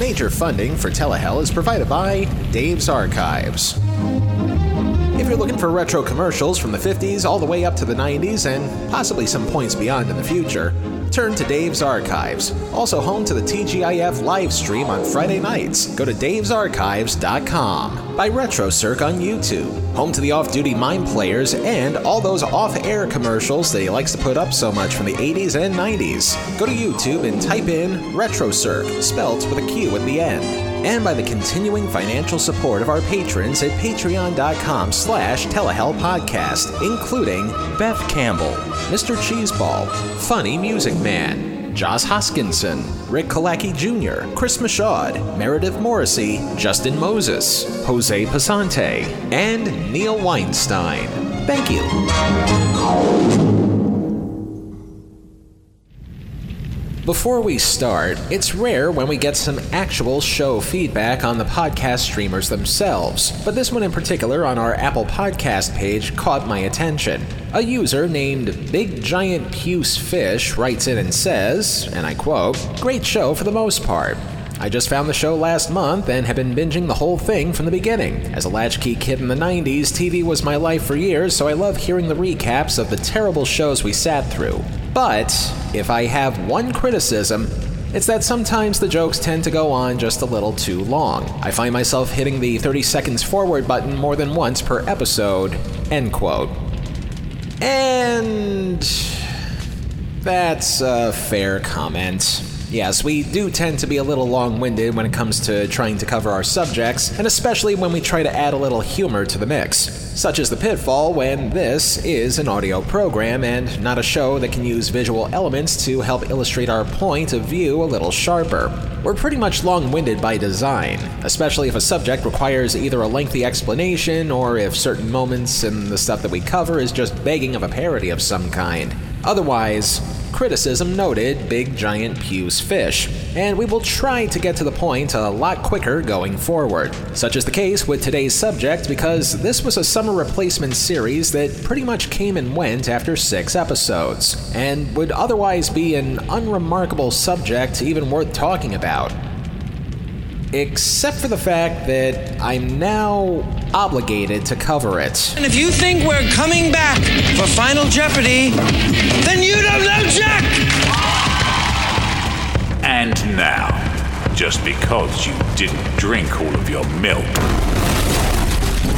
Major funding for Telehell is provided by Dave's Archives. If you're looking for retro commercials from the 50s all the way up to the 90s and possibly some points beyond in the future, turn to Dave's Archives. Also home to the TGIF live stream on Friday nights. Go to davesarchives.com. By RetroCirq on YouTube. Home to the off-duty Mind Players and all those off-air commercials that he likes to put up so much from the 80s and 90s. Go to YouTube and type in RetroCirq, spelt with a Q at the end and by the continuing financial support of our patrons at patreon.com slash telehell podcast, including Beth Campbell, Mr. Cheeseball, Funny Music Man, Joss Hoskinson, Rick Kalaki Jr., Chris Michaud, Meredith Morrissey, Justin Moses, Jose Pasante, and Neil Weinstein. Thank you. Before we start, it's rare when we get some actual show feedback on the podcast streamers themselves, but this one in particular on our Apple Podcast page caught my attention. A user named Big Giant Puce Fish writes in and says, and I quote, Great show for the most part. I just found the show last month and have been binging the whole thing from the beginning. As a latchkey kid in the 90s, TV was my life for years, so I love hearing the recaps of the terrible shows we sat through. But if I have one criticism, it's that sometimes the jokes tend to go on just a little too long. I find myself hitting the 30 seconds forward button more than once per episode. End quote. And that's a fair comment. Yes, we do tend to be a little long winded when it comes to trying to cover our subjects, and especially when we try to add a little humor to the mix. Such as the pitfall when this is an audio program and not a show that can use visual elements to help illustrate our point of view a little sharper. We're pretty much long winded by design, especially if a subject requires either a lengthy explanation or if certain moments in the stuff that we cover is just begging of a parody of some kind. Otherwise, criticism noted big giant Puce fish, and we will try to get to the point a lot quicker going forward. Such is the case with today's subject because this was a summer replacement series that pretty much came and went after six episodes, and would otherwise be an unremarkable subject even worth talking about except for the fact that I'm now obligated to cover it. And if you think we're coming back for Final Jeopardy, then you don't know Jack! And now, just because you didn't drink all of your milk,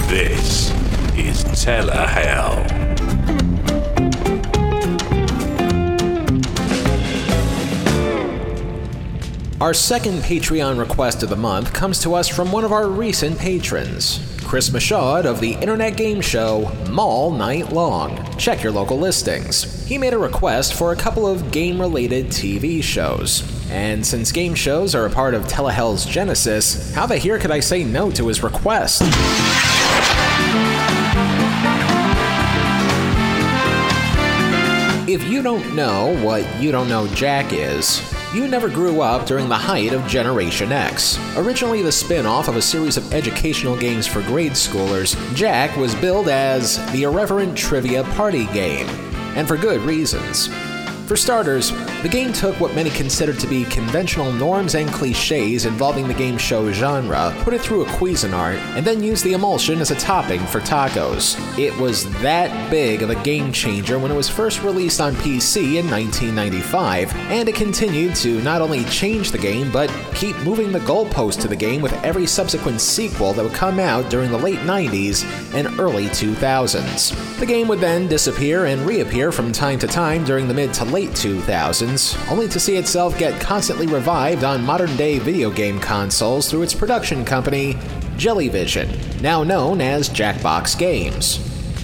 this is Telehell. Our second Patreon request of the month comes to us from one of our recent patrons, Chris Michaud of the internet game show Mall Night Long. Check your local listings. He made a request for a couple of game related TV shows. And since game shows are a part of Telehell's genesis, how the here could I say no to his request? If you don't know what You Don't Know Jack is, you never grew up during the height of Generation X. Originally the spin off of a series of educational games for grade schoolers, Jack was billed as the irreverent trivia party game, and for good reasons. For starters, the game took what many considered to be conventional norms and cliches involving the game show genre, put it through a Cuisinart, and then used the emulsion as a topping for tacos. It was that big of a game changer when it was first released on PC in 1995, and it continued to not only change the game, but keep moving the goalpost to the game with every subsequent sequel that would come out during the late 90s and early 2000s. The game would then disappear and reappear from time to time during the mid to late 2000s, only to see itself get constantly revived on modern day video game consoles through its production company, Jellyvision, now known as Jackbox Games.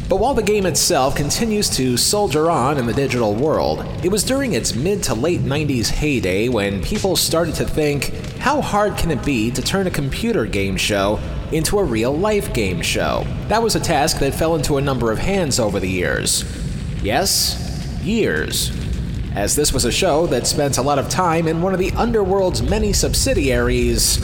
But while the game itself continues to soldier on in the digital world, it was during its mid to late 90s heyday when people started to think how hard can it be to turn a computer game show into a real life game show? That was a task that fell into a number of hands over the years. Yes, years as this was a show that spent a lot of time in one of the underworld's many subsidiaries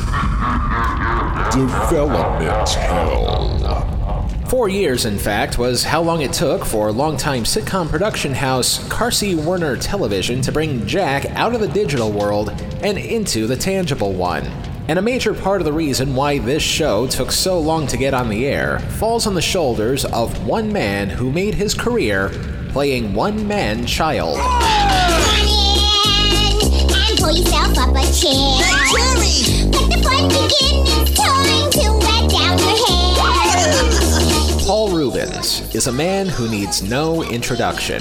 Development Hell. Four years, in fact, was how long it took for longtime sitcom production house Carsey Werner Television to bring Jack out of the digital world and into the tangible one. And a major part of the reason why this show took so long to get on the air falls on the shoulders of one man who made his career playing one man child. And pull yourself up a chair. Let the fun begin. It's time to let down your hair. Paul Reubens is a man who needs no introduction.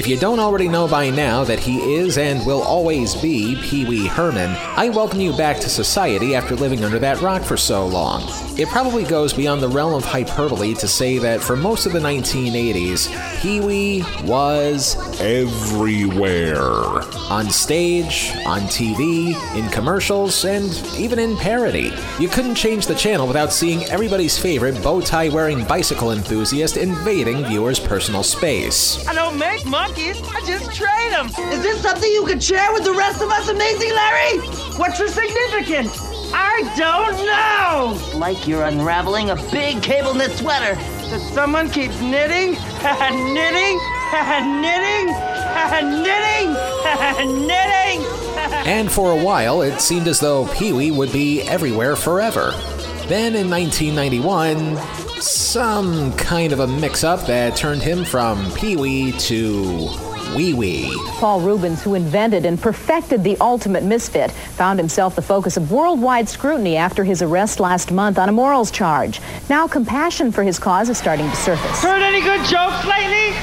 If you don't already know by now that he is and will always be Pee Wee Herman, I welcome you back to society after living under that rock for so long. It probably goes beyond the realm of hyperbole to say that for most of the 1980s, Pee Wee was Everywhere. on stage, on TV, in commercials, and even in parody. You couldn't change the channel without seeing everybody's favorite bow tie wearing bicycle enthusiast invading viewers' personal space. I don't make monkeys, I just trade them. Is this something you could share with the rest of us, Amazing Larry? What's your significance? I don't know. Like you're unraveling a big cable knit sweater. That someone keeps knitting, knitting, knitting, knitting, knitting. And for a while, it seemed as though Pee Wee would be everywhere forever. Then in 1991, some kind of a mix up that turned him from Pee Wee to Wee Wee. Paul Reubens, who invented and perfected the ultimate misfit, found himself the focus of worldwide scrutiny after his arrest last month on a morals charge. Now, compassion for his cause is starting to surface. Heard any good jokes lately?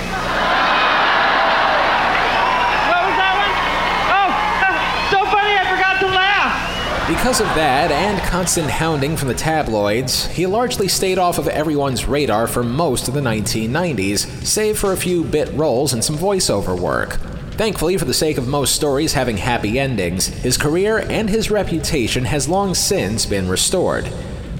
What was that one? Oh, so funny I forgot to laugh. Because of that and constant hounding from the tabloids, he largely stayed off of everyone's radar for most of the 1990s, save for a few bit roles and some voiceover work. Thankfully, for the sake of most stories having happy endings, his career and his reputation has long since been restored.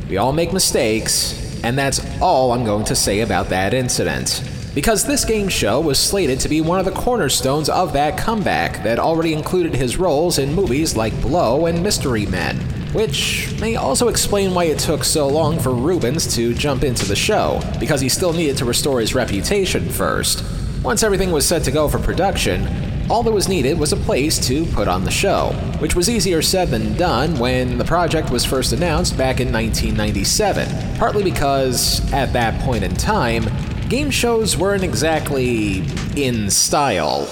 We all make mistakes, and that's all I'm going to say about that incident. Because this game show was slated to be one of the cornerstones of that comeback that already included his roles in movies like Blow and Mystery Men, which may also explain why it took so long for Reubens to jump into the show, because he still needed to restore his reputation first. Once everything was set to go for production, all that was needed was a place to put on the show, which was easier said than done when the project was first announced back in 1997, partly because, at that point in time, game shows weren't exactly in style.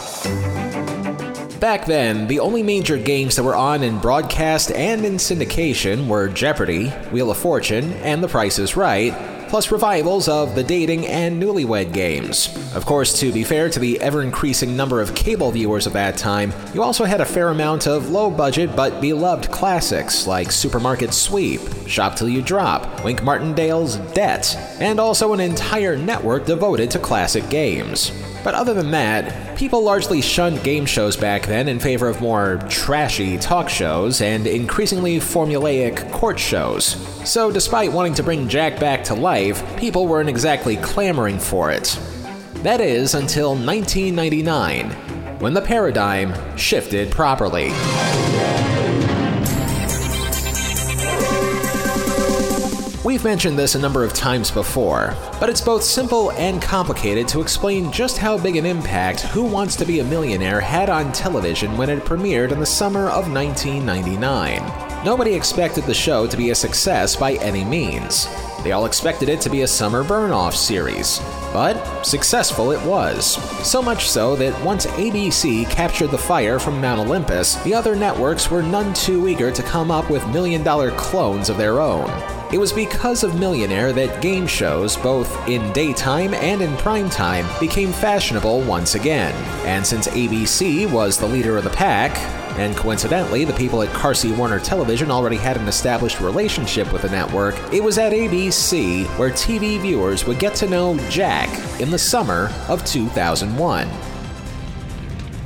Back then, the only major games that were on in broadcast and in syndication were Jeopardy, Wheel of Fortune, and The Price is Right, plus revivals of the dating and newlywed games. Of course, to be fair to the ever increasing number of cable viewers of that time, you also had a fair amount of low budget but beloved classics like Supermarket Sweep, Shop Till You Drop, Wink Martindale's Debt, and also an entire network devoted to classic games. But other than that, people largely shunned game shows back then in favor of more trashy talk shows and increasingly formulaic court shows. So, despite wanting to bring Jack back to life, people weren't exactly clamoring for it. That is until 1999, when the paradigm shifted properly. We've mentioned this a number of times before, but it's both simple and complicated to explain just how big an impact Who Wants to Be a Millionaire had on television when it premiered in the summer of 1999. Nobody expected the show to be a success by any means. They all expected it to be a summer burn off series. But successful it was. So much so that once ABC captured the fire from Mount Olympus, the other networks were none too eager to come up with million dollar clones of their own. It was because of Millionaire that game shows, both in daytime and in primetime, became fashionable once again. And since ABC was the leader of the pack, and coincidentally, the people at Carsey Werner Television already had an established relationship with the network, it was at ABC where TV viewers would get to know Jack in the summer of 2001.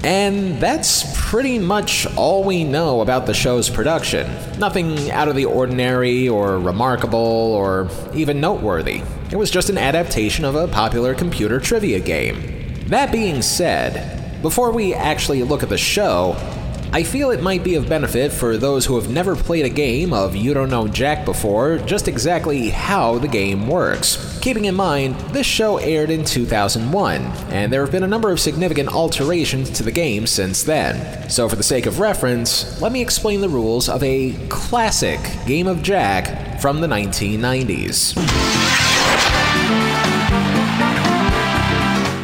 And that's pretty much all we know about the show's production. Nothing out of the ordinary or remarkable or even noteworthy. It was just an adaptation of a popular computer trivia game. That being said, before we actually look at the show, I feel it might be of benefit for those who have never played a game of You Don't Know Jack before, just exactly how the game works. Keeping in mind, this show aired in 2001, and there have been a number of significant alterations to the game since then. So, for the sake of reference, let me explain the rules of a classic game of Jack from the 1990s.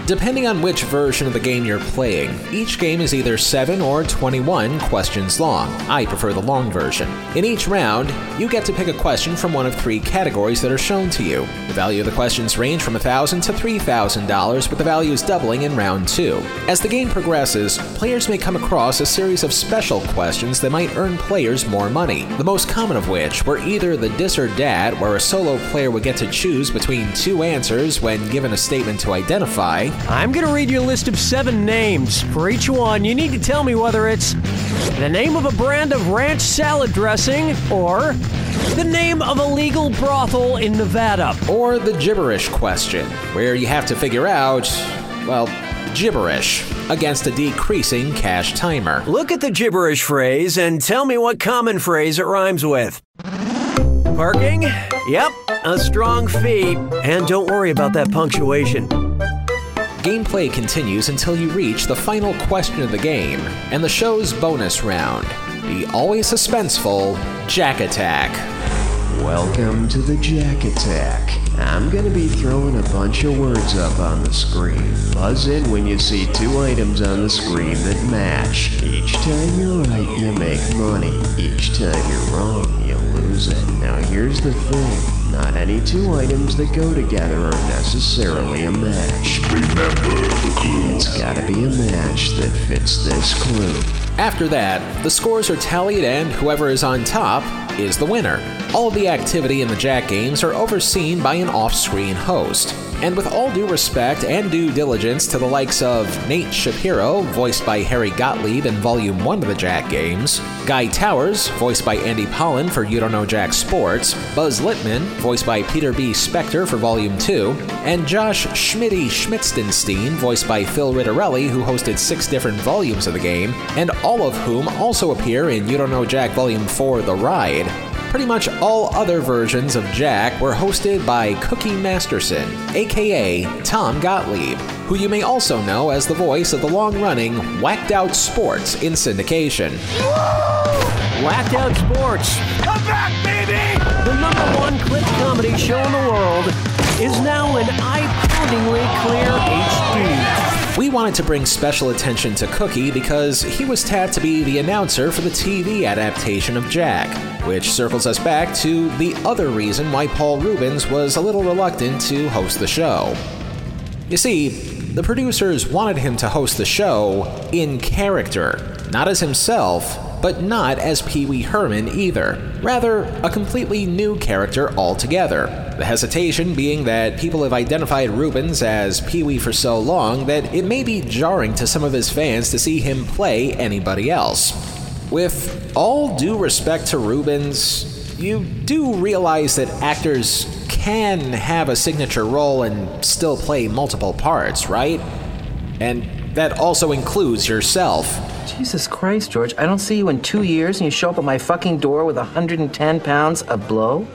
Depending on which version of the game you're playing, each game is either 7 or 21 questions long. I prefer the long version. In each round, you get to pick a question from one of three categories that are shown to you. The value of the questions range from 1,000 to $3,000, with the values doubling in round 2. As the game progresses, players may come across a series of special questions that might earn players more money, the most common of which were either the dis or dat, where a solo player would get to choose between two answers when given a statement to identify, I'm going to read you a list of seven names. For each one, you need to tell me whether it's the name of a brand of ranch salad dressing or the name of a legal brothel in Nevada. or the gibberish question, where you have to figure out, well, gibberish against a decreasing cash timer. Look at the gibberish phrase and tell me what common phrase it rhymes with. Parking? Yep, a strong fee. And don't worry about that punctuation. Gameplay continues until you reach the final question of the game and the show's bonus round the always suspenseful Jack Attack. Welcome to the Jack Attack. I'm gonna be throwing a bunch of words up on the screen. Buzz in when you see two items on the screen that match. Each time you're right, you make money. Each time you're wrong, you lose it. Now here's the thing. Not any two items that go together are necessarily a match. Remember, It's gotta be a match that fits this clue. After that, the scores are tallied and whoever is on top is the winner. All the activity in the Jack games are overseen by an off screen host. And with all due respect and due diligence to the likes of Nate Shapiro, voiced by Harry Gottlieb in Volume 1 of the Jack games, Guy Towers, voiced by Andy Pollan for You Don't Know Jack Sports, Buzz Littman, voiced by Peter B. Spector for Volume 2, and Josh Schmitty Schmitzenstein, voiced by Phil Ritterelli, who hosted six different volumes of the game, and all of whom also appear in You Don't Know Jack Volume 4 The Ride. Pretty much all other versions of Jack were hosted by Cookie Masterson, aka Tom Gottlieb, who you may also know as the voice of the long running Whacked Out Sports in syndication. Whacked Out Sports. Come back, baby! The number one clip comedy show in the world is now in eye-poundingly clear HD. We wanted to bring special attention to Cookie because he was tapped to be the announcer for the TV adaptation of Jack, which circles us back to the other reason why Paul Reubens was a little reluctant to host the show. You see, the producers wanted him to host the show in character, not as himself, but not as Pee Wee Herman either. Rather, a completely new character altogether. The hesitation being that people have identified Reubens as Pee Wee for so long that it may be jarring to some of his fans to see him play anybody else. With all due respect to Reubens, you do realize that actors can have a signature role and still play multiple parts, right? And that also includes yourself. Jesus Christ, George. I don't see you in two years and you show up at my fucking door with 110 pounds of blow?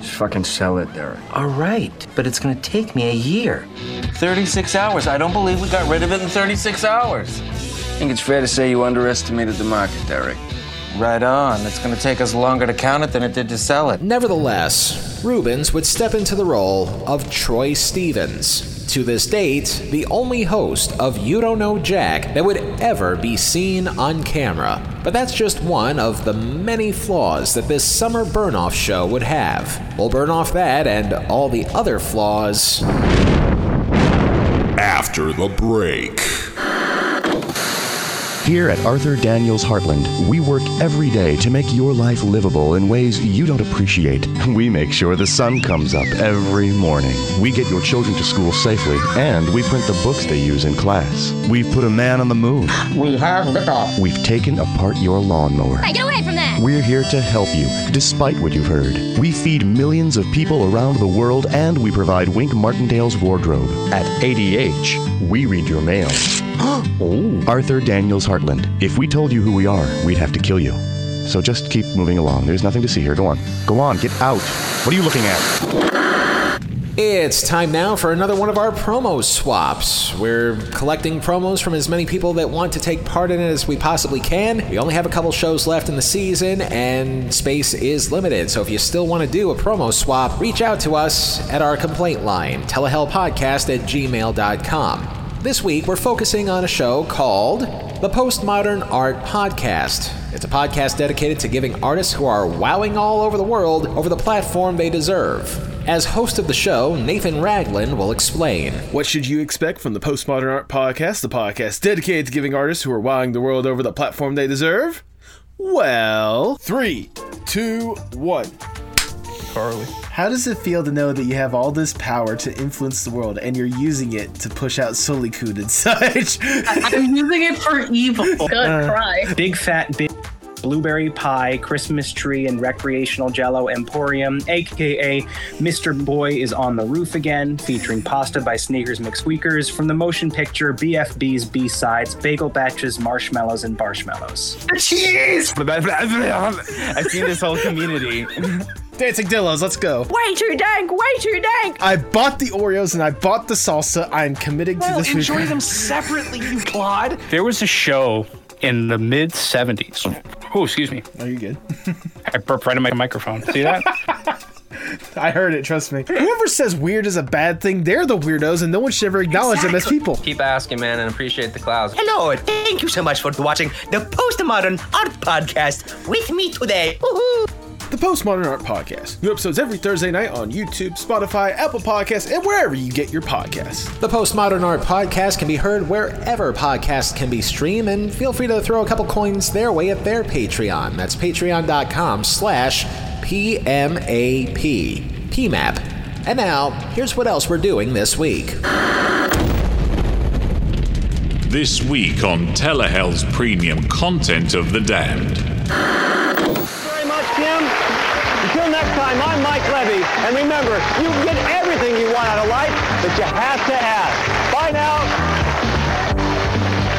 Just fucking sell it, Derek. All right, but it's gonna take me a year. 36 hours. I don't believe we got rid of it in 36 hours. I think it's fair to say you underestimated the market, Derek. Right on. It's gonna take us longer to count it than it did to sell it. Nevertheless, Reubens would step into the role of Troy Stevens. To this date, the only host of You Don't Know Jack that would ever be seen on camera. But that's just one of the many flaws that this summer burn off show would have. We'll burn off that and all the other flaws After the break. Here at Arthur Daniels Heartland, we work every day to make your life livable in ways you don't appreciate. We make sure the sun comes up every morning. We get your children to school safely, and we print the books they use in class. We've put a man on the moon. We have liftoff. We've taken apart your lawnmower. Hey, get away from that! We're here to help you, despite what you've heard. We feed millions of people around the world, and we provide Wink Martindale's wardrobe. At ADH, we read your mail. Arthur Daniels Heartland. If we told you who we are, we'd have to kill you. So just keep moving along. There's nothing to see here. Go on. Go on. Get out. What are you looking at? It's time now for another one of our promo swaps. We're collecting promos from as many people that want to take part in it as we possibly can. We only have a couple shows left in the season, and space is limited. So if you still want to do a promo swap, reach out to us at our complaint line, telehellpodcast at gmail.com. This week, we're focusing on a show called the Postmodern Art Podcast. It's a podcast dedicated to giving artists who are wowing all over the world over the platform they deserve. As host of the show, Nathan Ragland will explain. What should you expect from the Postmodern Art Podcast, the podcast dedicated to giving artists who are wowing the world over the platform they deserve? Well, three, two, one. Carly. How does it feel to know that you have all this power to influence the world and you're using it to push out Solikud and such? I'm using it for evil. Good Uh, cry. Big fat big blueberry pie, Christmas tree, and recreational jello emporium, aka Mr. Boy is on the roof again, featuring pasta by Sneakers McSqueakers from the motion picture BFB's B sides, bagel batches, marshmallows, and marshmallows. Cheese! I've seen this whole community. Dancing Dillos, let's go. Way too dank, way too dank. I bought the Oreos and I bought the salsa. I'm committing to Well, this. enjoy week. them separately, you clod. There was a show in the mid 70s. Oh, excuse me. Are you good? I burped right in my microphone. See that? I heard it, trust me. Whoever says weird is a bad thing, they're the weirdos and no one should ever acknowledge them as people. Keep asking, man, and appreciate the clouds. Hello, and thank you so much for watching the Postmodern Art Podcast with me today. Woohoo! The Postmodern Art Podcast. New episodes every Thursday night on YouTube, Spotify, Apple Podcasts, and wherever you get your podcasts. The Postmodern Art Podcast can be heard wherever podcasts can be streamed, and feel free to throw a couple coins their way at their Patreon. That's patreon.com slash PMAP. PMAP. And now, here's what else we're doing this week. This week on Telehell's premium content of The Damned. Until next time, I'm Mike Levy. And remember, you can get everything you want out of life, but you have to ask. Bye now.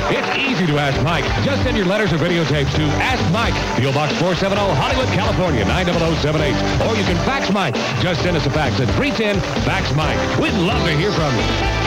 It's easy to ask Mike. Just send your letters or videotapes to Ask Mike, P.O. Box 470, Hollywood, California, 90078. Or you can fax Mike. Just send us a fax at 310 Fax Mike. We'd love to hear from you.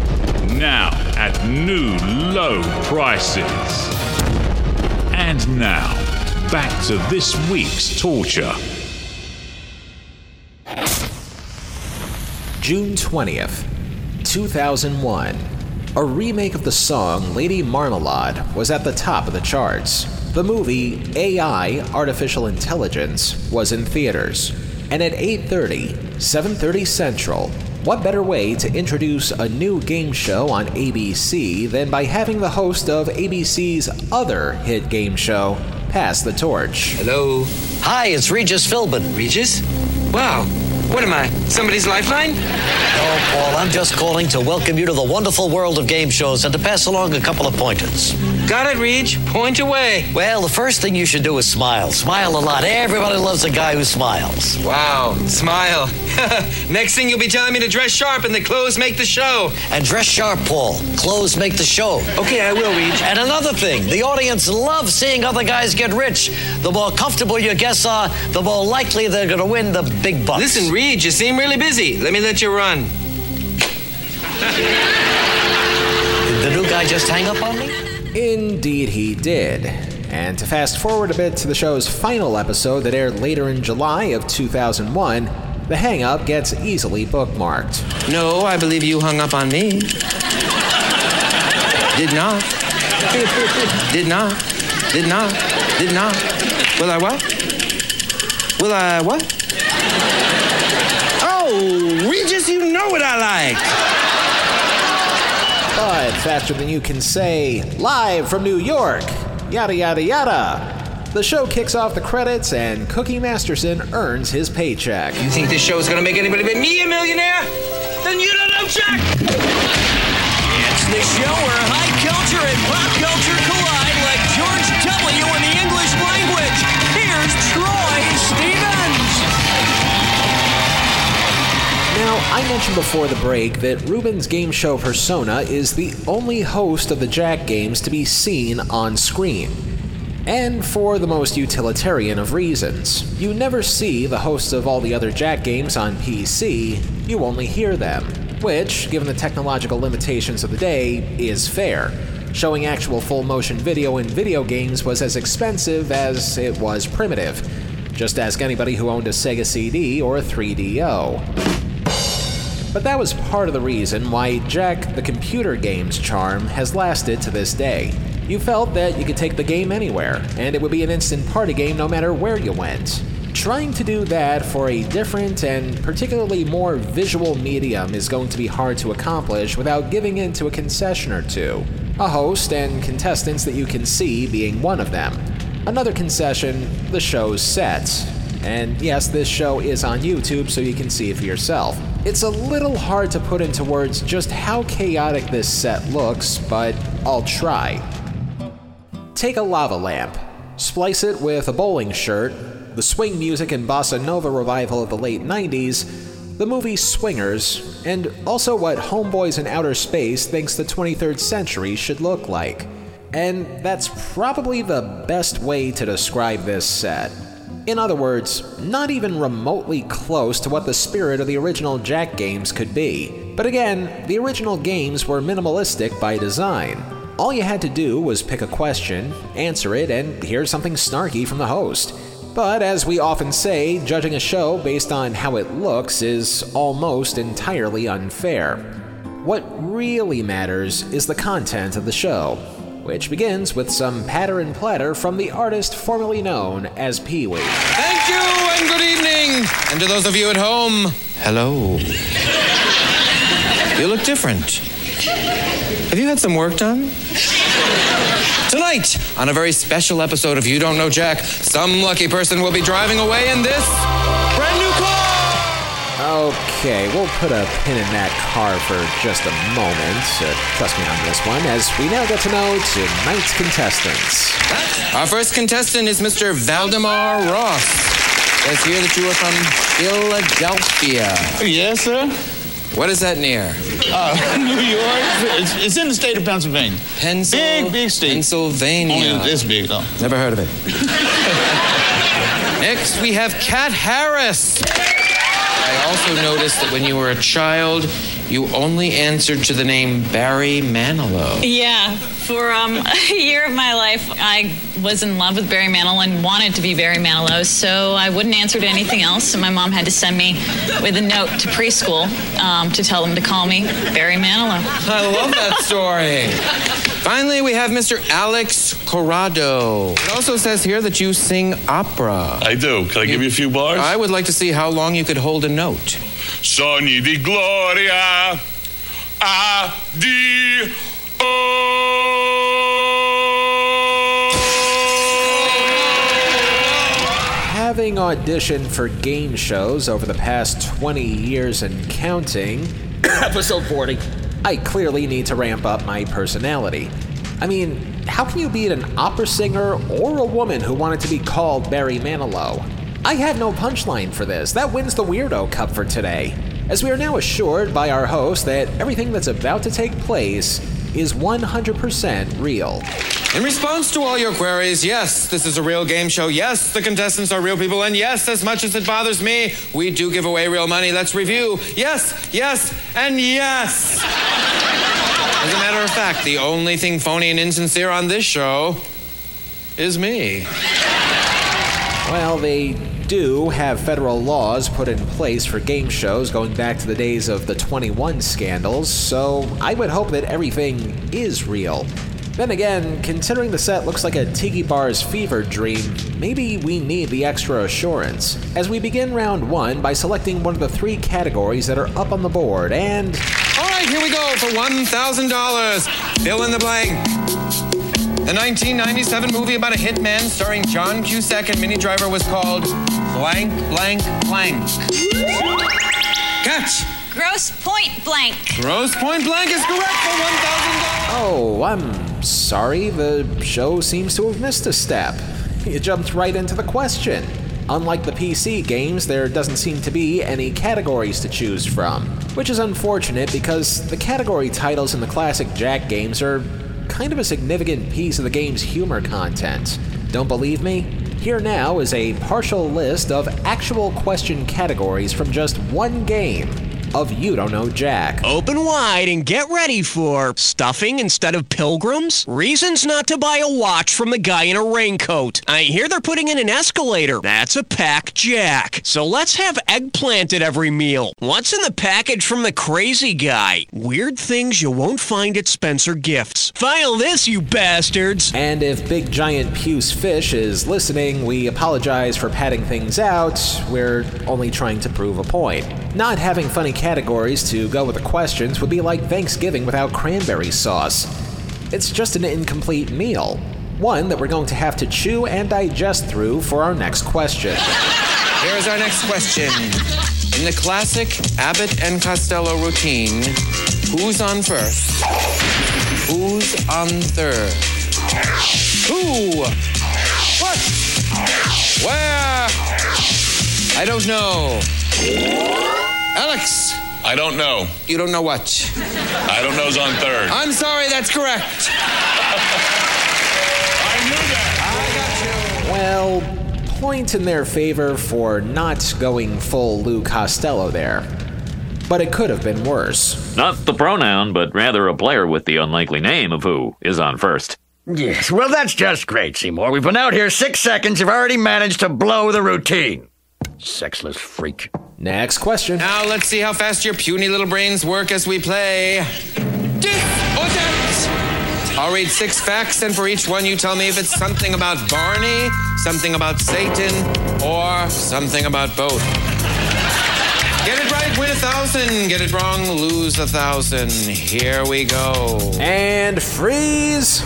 Now at new low prices. And now, back to this week's torture. June 20th, 2001. A remake of the song Lady Marmalade was at the top of the charts. The movie AI Artificial Intelligence was in theaters. And at 8:30, 7:30 Central, what better way to introduce a new game show on ABC than by having the host of ABC's other hit game show pass the torch? Hello. Hi, it's Regis Philbin. Regis? Wow. What am I? Somebody's lifeline? No, Paul. I'm just calling to welcome you to the wonderful world of game shows and to pass along a couple of pointers. Got it, Reg. Point away. Well, the first thing you should do is smile. Smile a lot. Everybody loves a guy who smiles. Wow. Smile. Next thing you'll be telling me to dress sharp and the clothes make the show. And dress sharp, Paul. Clothes make the show. Okay, I will, Reg. And another thing, the audience loves seeing other guys get rich. The more comfortable your guests are, the more likely they're going to win the big bucks. Listen, Reed, you seem really busy. Let me let you run. Did the new guy just hang up on me? Indeed, he did. And to fast forward a bit to the show's final episode that aired later in July of 2001, the hang up gets easily bookmarked. No, I believe you hung up on me. Did not. Did not. Did not. Did not. Will I what? Will I what? Oh, Regis, you know what I like. But faster than you can say, live from New York, yada yada yada. The show kicks off the credits and Cookie Masterson earns his paycheck. You think this show is gonna make anybody but me a millionaire? Then you don't know Jack! It's the show where high culture and pop culture I mentioned before the break that Reuben's game show persona is the only host of the Jack games to be seen on screen. And for the most utilitarian of reasons. You never see the hosts of all the other Jack games on PC, you only hear them. Which, given the technological limitations of the day, is fair. Showing actual full motion video in video games was as expensive as it was primitive. Just ask anybody who owned a Sega CD or a 3DO. But that was part of the reason why Jack the computer game's charm has lasted to this day. You felt that you could take the game anywhere, and it would be an instant party game no matter where you went. Trying to do that for a different and particularly more visual medium is going to be hard to accomplish without giving in to a concession or two. A host and contestants that you can see being one of them. Another concession, the show's set. And yes, this show is on YouTube, so you can see it for yourself. It's a little hard to put into words just how chaotic this set looks, but I'll try. Take a lava lamp, splice it with a bowling shirt, the swing music and bossa nova revival of the late 90s, the movie Swingers, and also what Homeboys in Outer Space thinks the 23rd century should look like. And that's probably the best way to describe this set. In other words, not even remotely close to what the spirit of the original Jack games could be. But again, the original games were minimalistic by design. All you had to do was pick a question, answer it, and hear something snarky from the host. But as we often say, judging a show based on how it looks is almost entirely unfair. What really matters is the content of the show, which begins with some patter and platter from the artist formerly known as Pee Wee. Thank you and good evening. And to those of you at home, hello. You look different. Have you had some work done? Tonight, on a very special episode of You Don't Know Jack, some lucky person will be driving away in this. Okay, we'll put a pin in that car for just a moment. Uh, trust me on this one, as we now get to know tonight's contestants. Our first contestant is Mr. Valdemar Ross. Let's hear that you are from Philadelphia. Yes, sir. What is that near? Uh, New York. It's, it's in the state of Pennsylvania. Pencil- Big, big state. Pennsylvania. Only this big, though. Never heard of it. Next, we have Kat Harris. I also noticed that when you were a child, you only answered to the name Barry Manilow. Yeah, for um, a year of my life, I was in love with Barry Manilow and wanted to be Barry Manilow, so I wouldn't answer to anything else. So my mom had to send me with a note to preschool um, to tell them to call me Barry Manilow. I love that story. Finally, we have Mr. Alex Corrado. It also says here that you sing opera. I do. Can I give you a few bars? I would like to see how long you could hold a note. Sogni di gloria. Having auditioned for game shows over the past 20 years and counting, episode 40, I clearly need to ramp up my personality. I mean, how can you beat an opera singer or a woman who wanted to be called Barry Manilow? I had no punchline for this. That wins the Weirdo Cup for today. As we are now assured by our host that everything that's about to take place is 100% real. In response to all your queries, yes, this is a real game show. Yes, the contestants are real people. And yes, as much as it bothers me, we do give away real money. Let's review. Yes, yes, and yes. As a matter of fact, the only thing phony and insincere on this show is me. Well, they do have federal laws put in place for game shows going back to the days of the 21 scandals, so I would hope that everything is real. Then again, considering the set looks like a Tiki Bar's fever dream, maybe we need the extra assurance. As we begin round one by selecting one of the three categories that are up on the board, and. All right, here we go for $1,000. Fill in the blank. The 1997 movie about a hitman starring John Cusack and Minnie Driver was called Blank, Blank, Blank. Catch! Grosse Pointe Blank. Grosse Pointe Blank is correct for $1,000. Oh, I'm sorry, the show seems to have missed a step. You jumped right into the question. Unlike the PC games, there doesn't seem to be any categories to choose from, which is unfortunate because the category titles in the classic Jack games are kind of a significant piece of the game's humor content. Don't believe me? Here now is a partial list of actual question categories from just one game of You Don't Know Jack. Open wide and get ready for stuffing instead of pilgrims, reasons not to buy a watch from the guy in a raincoat. I hear they're putting in an escalator. That's a pack jack. So let's have eggplant at every meal. What's in the package from the crazy guy? Weird things you won't find at Spencer Gifts. File this, you bastards. And if Big Giant Puce Fish is listening, we apologize for padding things out. We're only trying to prove a point. Not having funny categories to go with the questions would be like Thanksgiving without cranberry sauce. It's just an incomplete meal. One that we're going to have to chew and digest through for our next question. Here's our next question. In the classic Abbott and Costello routine, who's on first? Who's on third? Who? What? Where? I don't know. Alex. I don't know. You don't know what? I don't know's on third. I'm sorry, that's correct. I knew that. I got you. Well, point in their favor for not going full Lou Costello there. But it could have been worse. Not the pronoun, but rather a player with the unlikely name of who is on first. Yes, well, that's just great, Seymour. We've been out here six seconds. You've already managed to blow the routine. Sexless freak. Next question. Now let's see how fast your puny little brains work as we play. Dis or dat? I'll read six facts, and for each one, you tell me if it's something about Barney, something about Satan, or something about both. Get it right, win a thousand. Get it wrong, lose a thousand. Here we go. And freeze!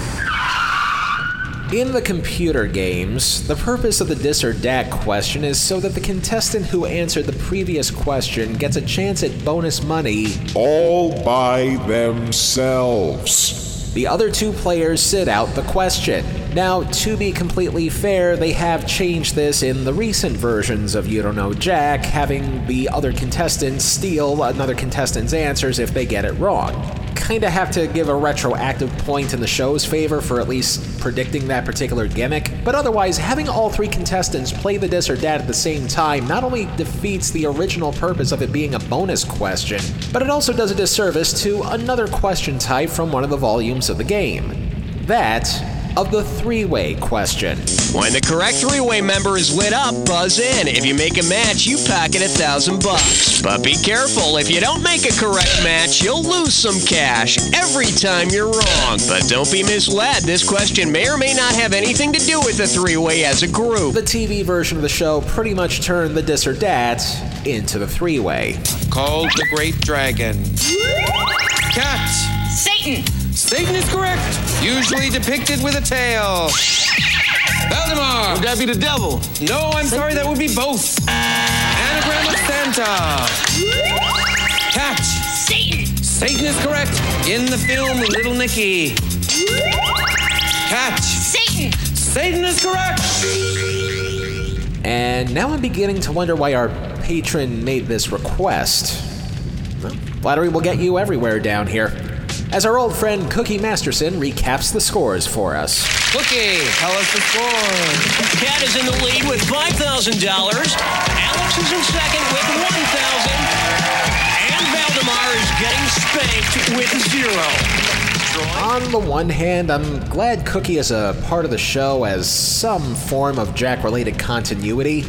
In the computer games, the purpose of the dis or dat question is so that the contestant who answered the previous question gets a chance at bonus money all by themselves. The other two players sit out the question. Now, to be completely fair, they have changed this in the recent versions of You Don't Know Jack, having the other contestants steal another contestant's answers if they get it wrong. Kinda have to give a retroactive point in the show's favor for at least predicting that particular gimmick, but otherwise, having all three contestants play the dis or dat at the same time not only defeats the original purpose of it being a bonus question, but it also does a disservice to another question type from one of the volumes of the game. That of the three way question. When the correct three-way member is lit up, buzz in. If you make a match, you pocket a thousand bucks. But be careful, if you don't make a correct match, you'll lose some cash every time you're wrong. But don't be misled, this question may or may not have anything to do with the three-way as a group. The TV version of the show pretty much turned the dis or dat into the three way. Called the Great Dragon. Cat. Satan. Satan is correct. Usually depicted with a tail. Valdemar. Would that be the devil? No, I'm sorry, that would be both. Anagram of Santa. Catch. Satan. Satan is correct. In the film Little Nicky. Catch. Satan. Satan is correct. And now I'm beginning to wonder why our patron made this request. Well, flattery will get you everywhere down here. As our old friend Cookie Masterson recaps the scores for us. Cookie, tell us the score. Cat is in the lead with $5,000. Alex is in second with 1000 And Valdemar is getting spanked with zero. On the one hand, I'm glad Cookie is a part of the show as some form of Jack related continuity,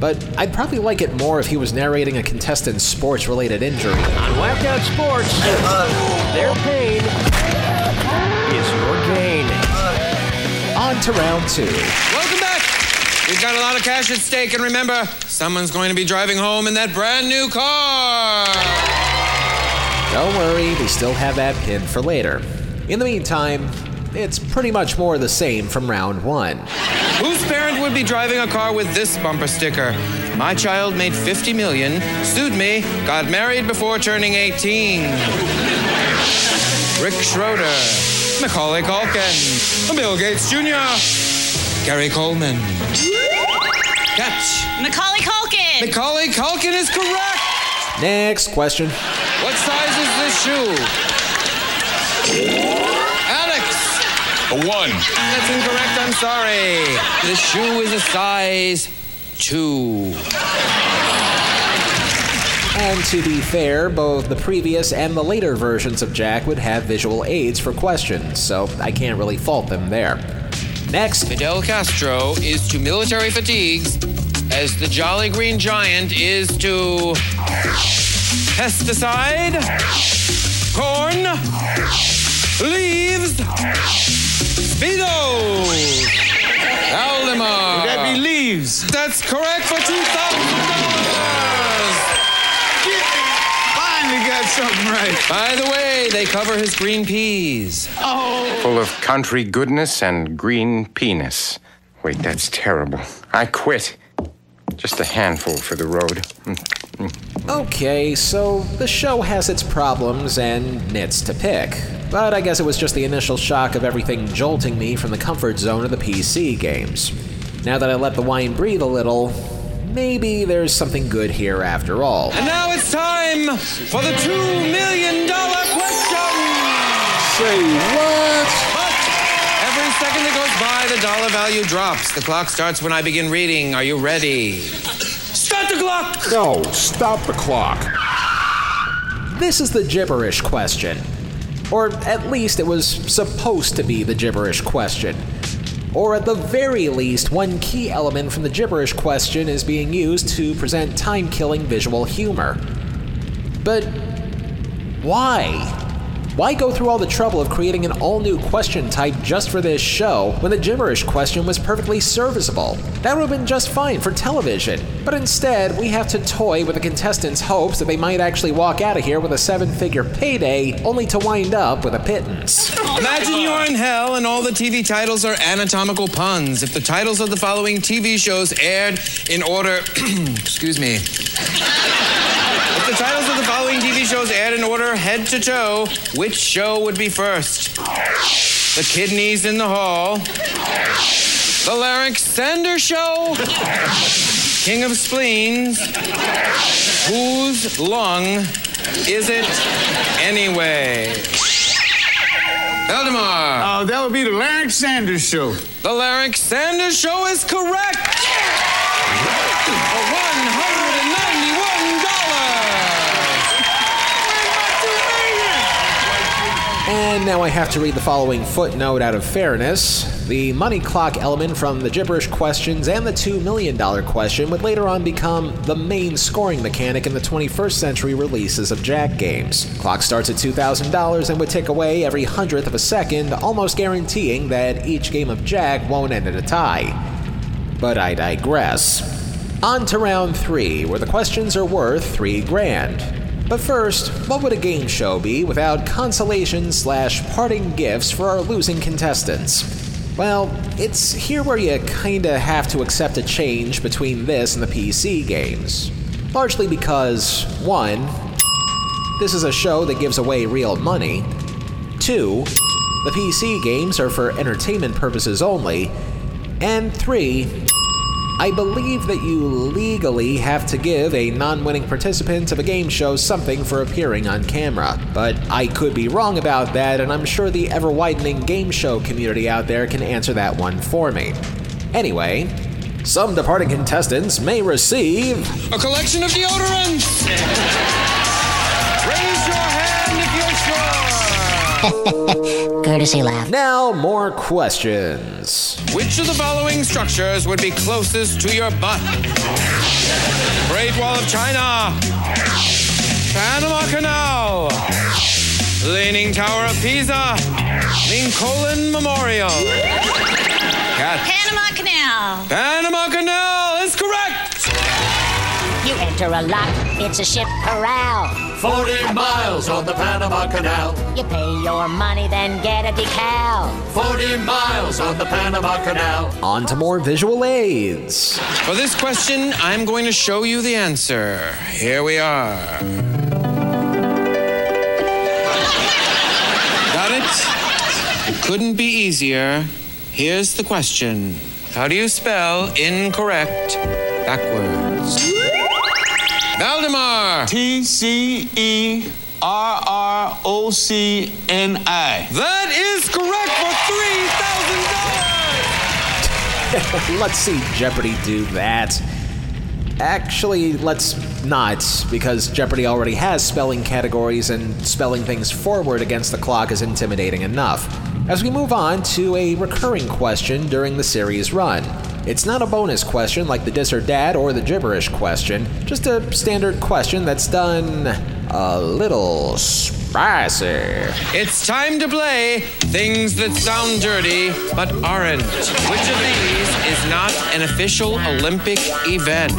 but I'd probably like it more if he was narrating a contestant's sports related injury. On Whacked Out Sports, their pain is your gain. On to round two. Welcome back. We've got a lot of cash at stake, and remember, someone's going to be driving home in that brand new car. Don't worry, we still have that pinned for later. In the meantime, it's pretty much more the same from round one. Whose parent would be driving a car with this bumper sticker? My child made 50 million, sued me, got married before turning 18. Rick Schroder, Macaulay Culkin, Bill Gates Jr., Gary Coleman. Catch. Macaulay Culkin. Macaulay Culkin is correct. Next question. What size is this shoe? Alex. A one. That's incorrect. I'm sorry. The shoe is a size two. And to be fair, both the previous and the later versions of Jack would have visual aids for questions, so I can't really fault them there. Next. Fidel Castro is to military fatigues as the Jolly Green Giant is to pesticide, corn, leaves, speedos. Valdemar. Would that be leaves? That's correct for two thousand Finally got something right. By the way, they cover his green peas. Oh. Full of country goodness and green penis. Wait, that's terrible. I quit. Just a handful for the road. Hmm. Okay, so the show has its problems and nits to pick. But I guess it was just the initial shock of everything jolting me from the comfort zone of the PC games. Now that I let the wine breathe a little, maybe there's something good here after all. And now it's time for the two million dollar question. Say what? But every second that goes by, the dollar value drops. The clock starts when I begin reading. Are you ready? Clock. No, stop the clock. This is the gibberish question. Or at least it was supposed to be the gibberish question. Or at the very least, one key element from the gibberish question is being used to present time killing visual humor. But why? Why go through all the trouble of creating an all new question type just for this show when the gibberish question was perfectly serviceable? That would have been just fine for television. But instead, we have to toy with the contestants' hopes that they might actually walk out of here with a seven figure payday, only to wind up with a pittance. Imagine you're in hell and all the TV titles are anatomical puns. If the titles of the following TV shows aired in order, excuse me. If the titles of the following TV shows aired head to toe, which show would be first? The Kidneys in the Hall, The Larynx Sander Show, King of Spleens, Whose Lung Is It Anyway? Valdemar. Oh, that would be the Larynx Sanders show. The Larynx Sanders show is correct. For And now I have to read the following footnote out of fairness. The money clock element from the gibberish questions and the $2 million question would later on become the main scoring mechanic in the 21st century releases of Jack games. Clock starts at $2,000 and would tick away every hundredth of a second, almost guaranteeing that each game of Jack won't end in a tie. But I digress. On to round three, where the questions are worth three grand. But first, what would a game show be without consolation slash parting gifts for our losing contestants? Well, it's here where you kinda have to accept a change between this and the PC games. Largely because, one, this is a show that gives away real money. Two, the PC games are for entertainment purposes only. And three, I believe that you legally have to give a non winning participant of a game show something for appearing on camera. But I could be wrong about that, and I'm sure the ever widening game show community out there can answer that one for me. Anyway, some departing contestants may receive. A collection of deodorants. Raise your hand if you're sure. Courtesy laugh. Now, more questions. Which of the following structures would be closest to your butt? Great Wall of China, Panama Canal, Leaning Tower of Pisa, Lincoln Memorial. Cat. Panama Canal. Panama Canal is correct. You enter a lock, it's a ship corral. 40 miles on the Panama Canal. You pay your money, then get a decal. 40 miles on the Panama Canal. On to more visual aids. For this question, I'm going to show you the answer. Here we are. Got it? It couldn't be easier. Here's the question How do you spell incorrect backwards? Valdemar! T C E R R O C N I. That is correct for $3,000! let's see Jeopardy do that. Actually, let's not, because Jeopardy already has spelling categories, and spelling things forward against the clock is intimidating enough. As we move on to a recurring question during the series run. It's not a bonus question like the dis or dat or the gibberish question, just a standard question that's done a little spicy. It's time to play things that sound dirty but aren't. Which of these is not an official Olympic event?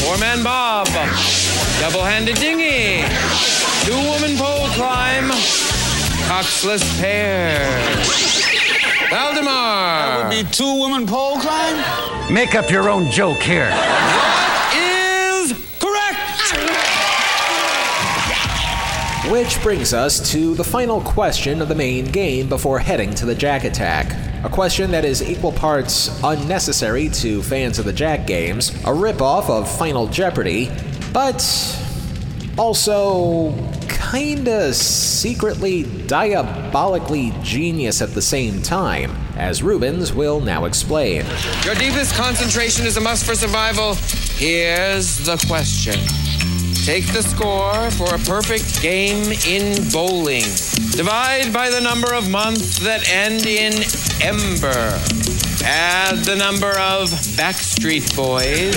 Four man bob, double handed dinghy, two woman pole climb, coxless pair. Valdemar. That would be two woman pole climb? Make up your own joke here. Is correct. Which brings us to the final question of the main game before heading to the Jack Attack. A question that is equal parts unnecessary to fans of the Jack games, a ripoff of Final Jeopardy, but also kinda secretly diabolically genius at the same time, as Reubens will now explain. Your deepest concentration is a must for survival. Here's the question. Take the score for a perfect game in bowling. Divide by the number of months that end in ember. Add the number of Backstreet Boys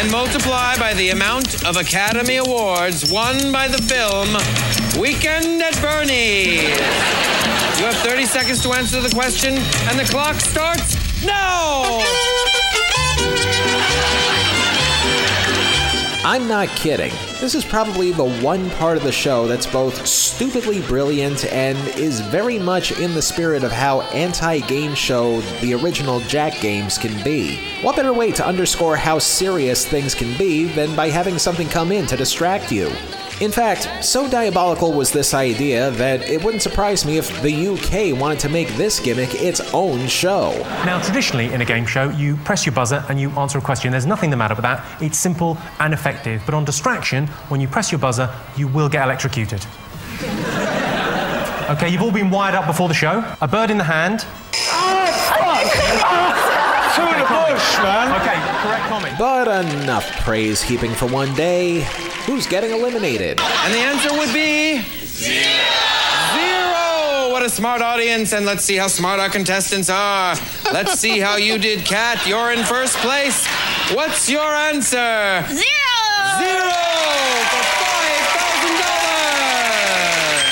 and multiply by the amount of Academy Awards won by the film Weekend at Bernie's. You have 30 seconds to answer the question, and the clock starts now! I'm not kidding. This is probably the one part of the show that's both stupidly brilliant and is very much in the spirit of how anti game show the original Jack games can be. What better way to underscore how serious things can be than by having something come in to distract you? In fact, so diabolical was this idea that it wouldn't surprise me if the UK wanted to make this gimmick its own show. Now, traditionally in a game show, you press your buzzer and you answer a question. There's nothing the matter with that. It's simple and effective. But on distraction, when you press your buzzer, you will get electrocuted. Okay, you've all been wired up before the show. A bird in the hand. Ah, ah, Two in the bush, man. Okay, correct comment. But enough praise heaping for one day. Who's getting eliminated? And the answer would be zero. Zero. What a smart audience, and let's see how smart our contestants are. Let's see how you did, Kat. You're in first place. What's your answer? Zero. Zero for five thousand dollars.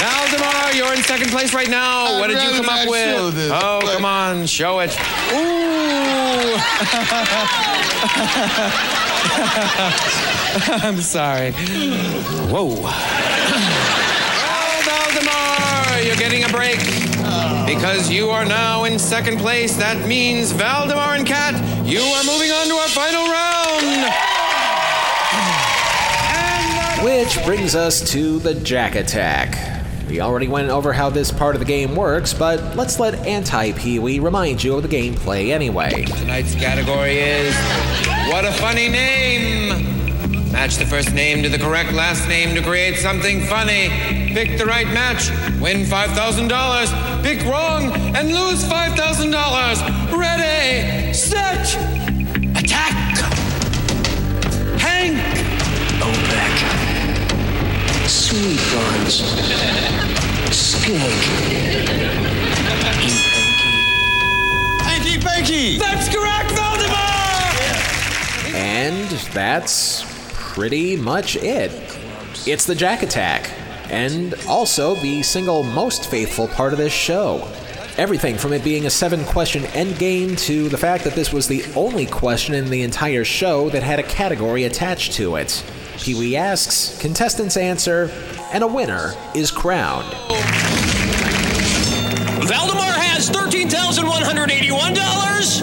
Valdemar, you're in second place right now. I'd what did you come up with? oh, but- come on, show it. Ooh. I'm sorry. Whoa. Valdemar, you're getting a break. Because you are now in second place. That means Valdemar and Kat, you are moving on to our final round. Which brings us to the Jack Attack. We already went over how this part of the game works, but let's let Anti Pee Wee remind you of the gameplay anyway. Tonight's category is What a Funny Name! Match the first name to the correct last name to create something funny. Pick the right match, win $5,000. Pick wrong and lose $5,000. Ready, set, Sweet buns. Skink. Hanky Panky. That's correct, Valdemar! And that's pretty much it. It's the Jack Attack, and also the single most faithful part of this show. Everything from it being a seven question endgame to the fact that this was the only question in the entire show that had a category attached to it. Pee Wee asks, contestants answer, and a winner is crowned. Valdemar has $13,181,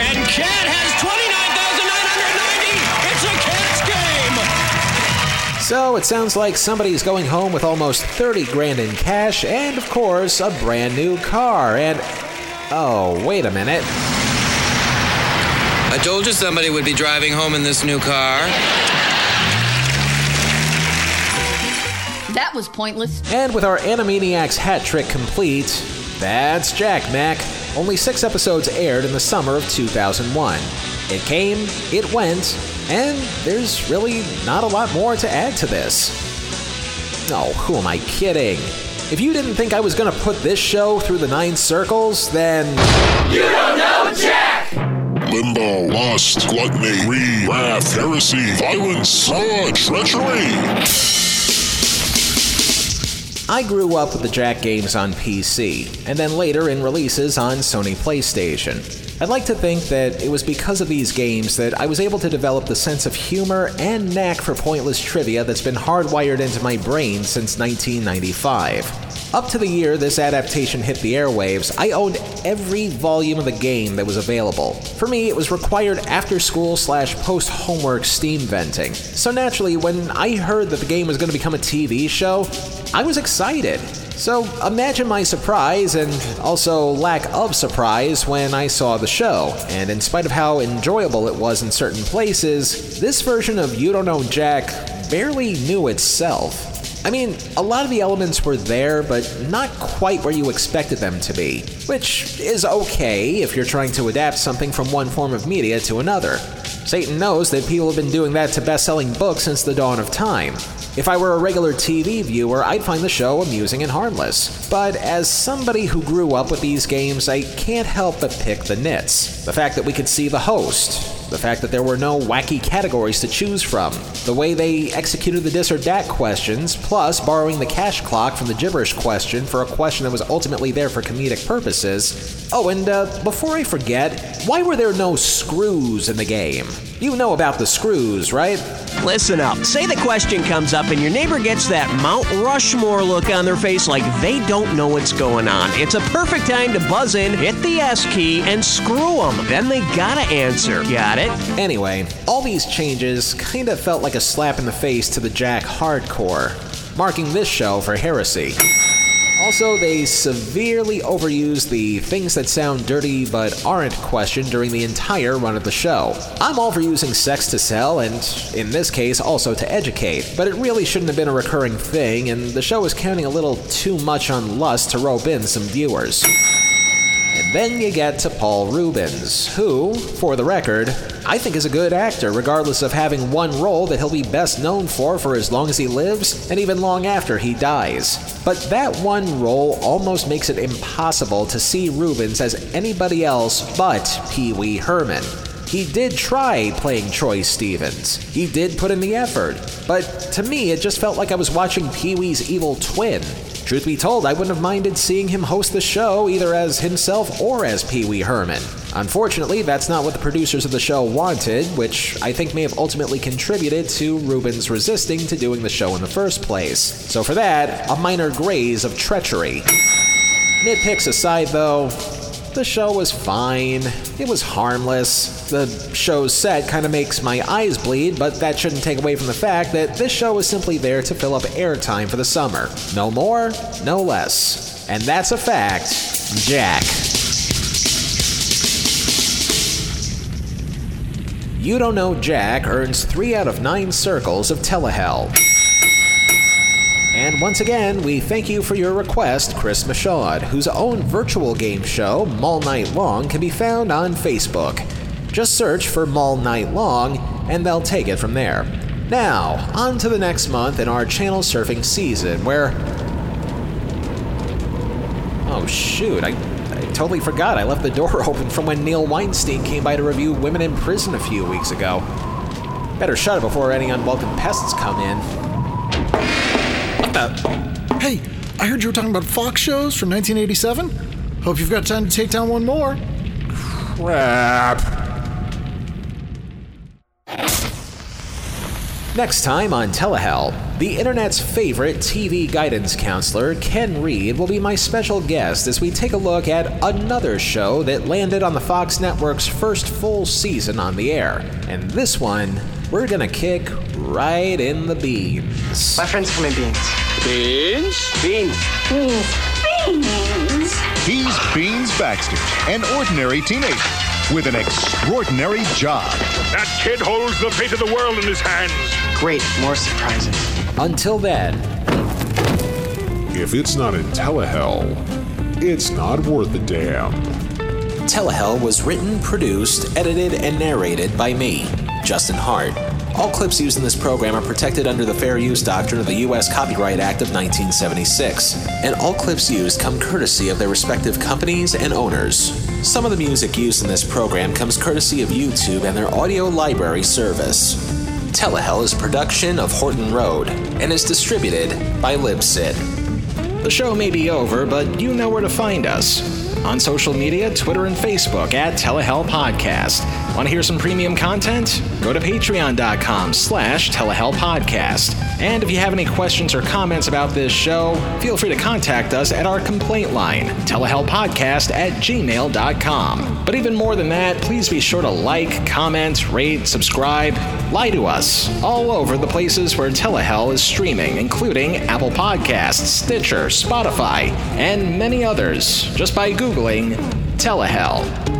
and Cat has 29,990. It's a cat's game. So it sounds like somebody's going home with almost 30 grand in cash and, of course, a brand new car. And. Oh, wait a minute. I told you somebody would be driving home in this new car. Was pointless. And with our Animaniacs hat trick complete, that's Jack Mac. Only six episodes aired in the summer of 2001. It came, it went, and there's really not a lot more to add to this. No, who am I kidding? If you didn't think I was gonna put this show through the nine circles, then. You don't know Jack! Limbo, lust, gluttony, greed, wrath, heresy, violence, fraud, treachery. I grew up with the Jack games on PC, and then later in releases on Sony PlayStation. I'd like to think that it was because of these games that I was able to develop the sense of humor and knack for pointless trivia that's been hardwired into my brain since 1995. Up to the year this adaptation hit the airwaves, I owned every volume of the game that was available. For me, it was required after school slash post homework Steam venting. So naturally, when I heard that the game was going to become a TV show, I was excited. So imagine my surprise and also lack of surprise when I saw the show. And in spite of how enjoyable it was in certain places, this version of You Don't Know Jack barely knew itself. I mean, a lot of the elements were there, but not quite where you expected them to be, which is okay if you're trying to adapt something from one form of media to another. Satan knows that people have been doing that to best selling books since the dawn of time. If I were a regular TV viewer, I'd find the show amusing and harmless. But as somebody who grew up with these games, I can't help but pick the nits. The fact that we could see the host, the fact that there were no wacky categories to choose from, the way they executed the dis or dat questions, plus borrowing the cash clock from the gibberish question for a question that was ultimately there for comedic purposes. Oh, and uh, before I forget, why were there no screws in the game? You know about the screws, right? Listen up. Say the question comes up and your neighbor gets that Mount Rushmore look on their face like they don't know what's going on. It's a perfect time to buzz in, hit the S key, and screw them. Then they gotta answer. Got it? Anyway, all these changes kinda felt like a slap in the face to the Jack hardcore, marking this show for heresy. Also, they severely overuse the things that sound dirty but aren't question during the entire run of the show. I'm all for using sex to sell, and in this case, also to educate, but it really shouldn't have been a recurring thing, and the show is counting a little too much on lust to rope in some viewers. Then you get to Paul Reubens, who, for the record, I think is a good actor, regardless of having one role that he'll be best known for for as long as he lives, and even long after he dies. But that one role almost makes it impossible to see Rubens as anybody else but Pee Wee Herman. He did try playing Troy Stevens. He did put in the effort. But to me, it just felt like I was watching Pee Wee's evil twin. Truth be told, I wouldn't have minded seeing him host the show either as himself or as Pee Wee Herman. Unfortunately, that's not what the producers of the show wanted, which I think may have ultimately contributed to Reubens resisting to doing the show in the first place. So for that, a minor graze of treachery. Nitpicks aside, though, the show was fine. It was harmless. The show's set kind of makes my eyes bleed, but that shouldn't take away from the fact that this show was simply there to fill up airtime for the summer. No more, no less. And that's a fact. Jack. You Don't Know Jack earns 3 out of 9 circles of Telehell. And once again, we thank you for your request, Chris Michaud, whose own virtual game show, Mall Night Long, can be found on Facebook. Just search for Mall Night Long, and they'll take it from there. Now, on to the next month in our channel surfing season, where. Oh, shoot, I, I totally forgot. I left the door open from when Neil Weinstein came by to review Women in Prison a few weeks ago. Better shut it before any unwelcome pests come in. Hey, I heard you were talking about Fox shows from 1987. Hope you've got time to take down one more. Crap. Next time on Telehell, the internet's favorite TV guidance counselor, Ken Reid, will be my special guest as we take a look at another show that landed on the Fox Network's first full season on the air. And this one, we're gonna kick right in the beans. My friends call me Beans. Beans? Beans. Beans. Beans. He's Beans Baxter, an ordinary teenager with an extraordinary job. That kid holds the fate of the world in his hands. Great, more surprises. Until then, if it's not in Telehell, it's not worth a damn. Telehell was written, produced, edited, and narrated by me, Justin Hart. All clips used in this program are protected under the Fair Use Doctrine of the U.S. Copyright Act of 1976, and all clips used come courtesy of their respective companies and owners. Some of the music used in this program comes courtesy of YouTube and their audio library service. Telehell is production of Horton Road and is distributed by Libsyn. The show may be over, but you know where to find us. On social media, Twitter and Facebook at Telehell Podcast. Want to hear some premium content? Go to patreon.com slash telehell podcast. And if you have any questions or comments about this show, feel free to contact us at our complaint line, telehellpodcast at gmail.com. But even more than that, please be sure to like, comment, rate, subscribe, lie to us all over the places where Telehell is streaming, including Apple Podcasts, Stitcher, Spotify, and many others, just by Googling Telehell.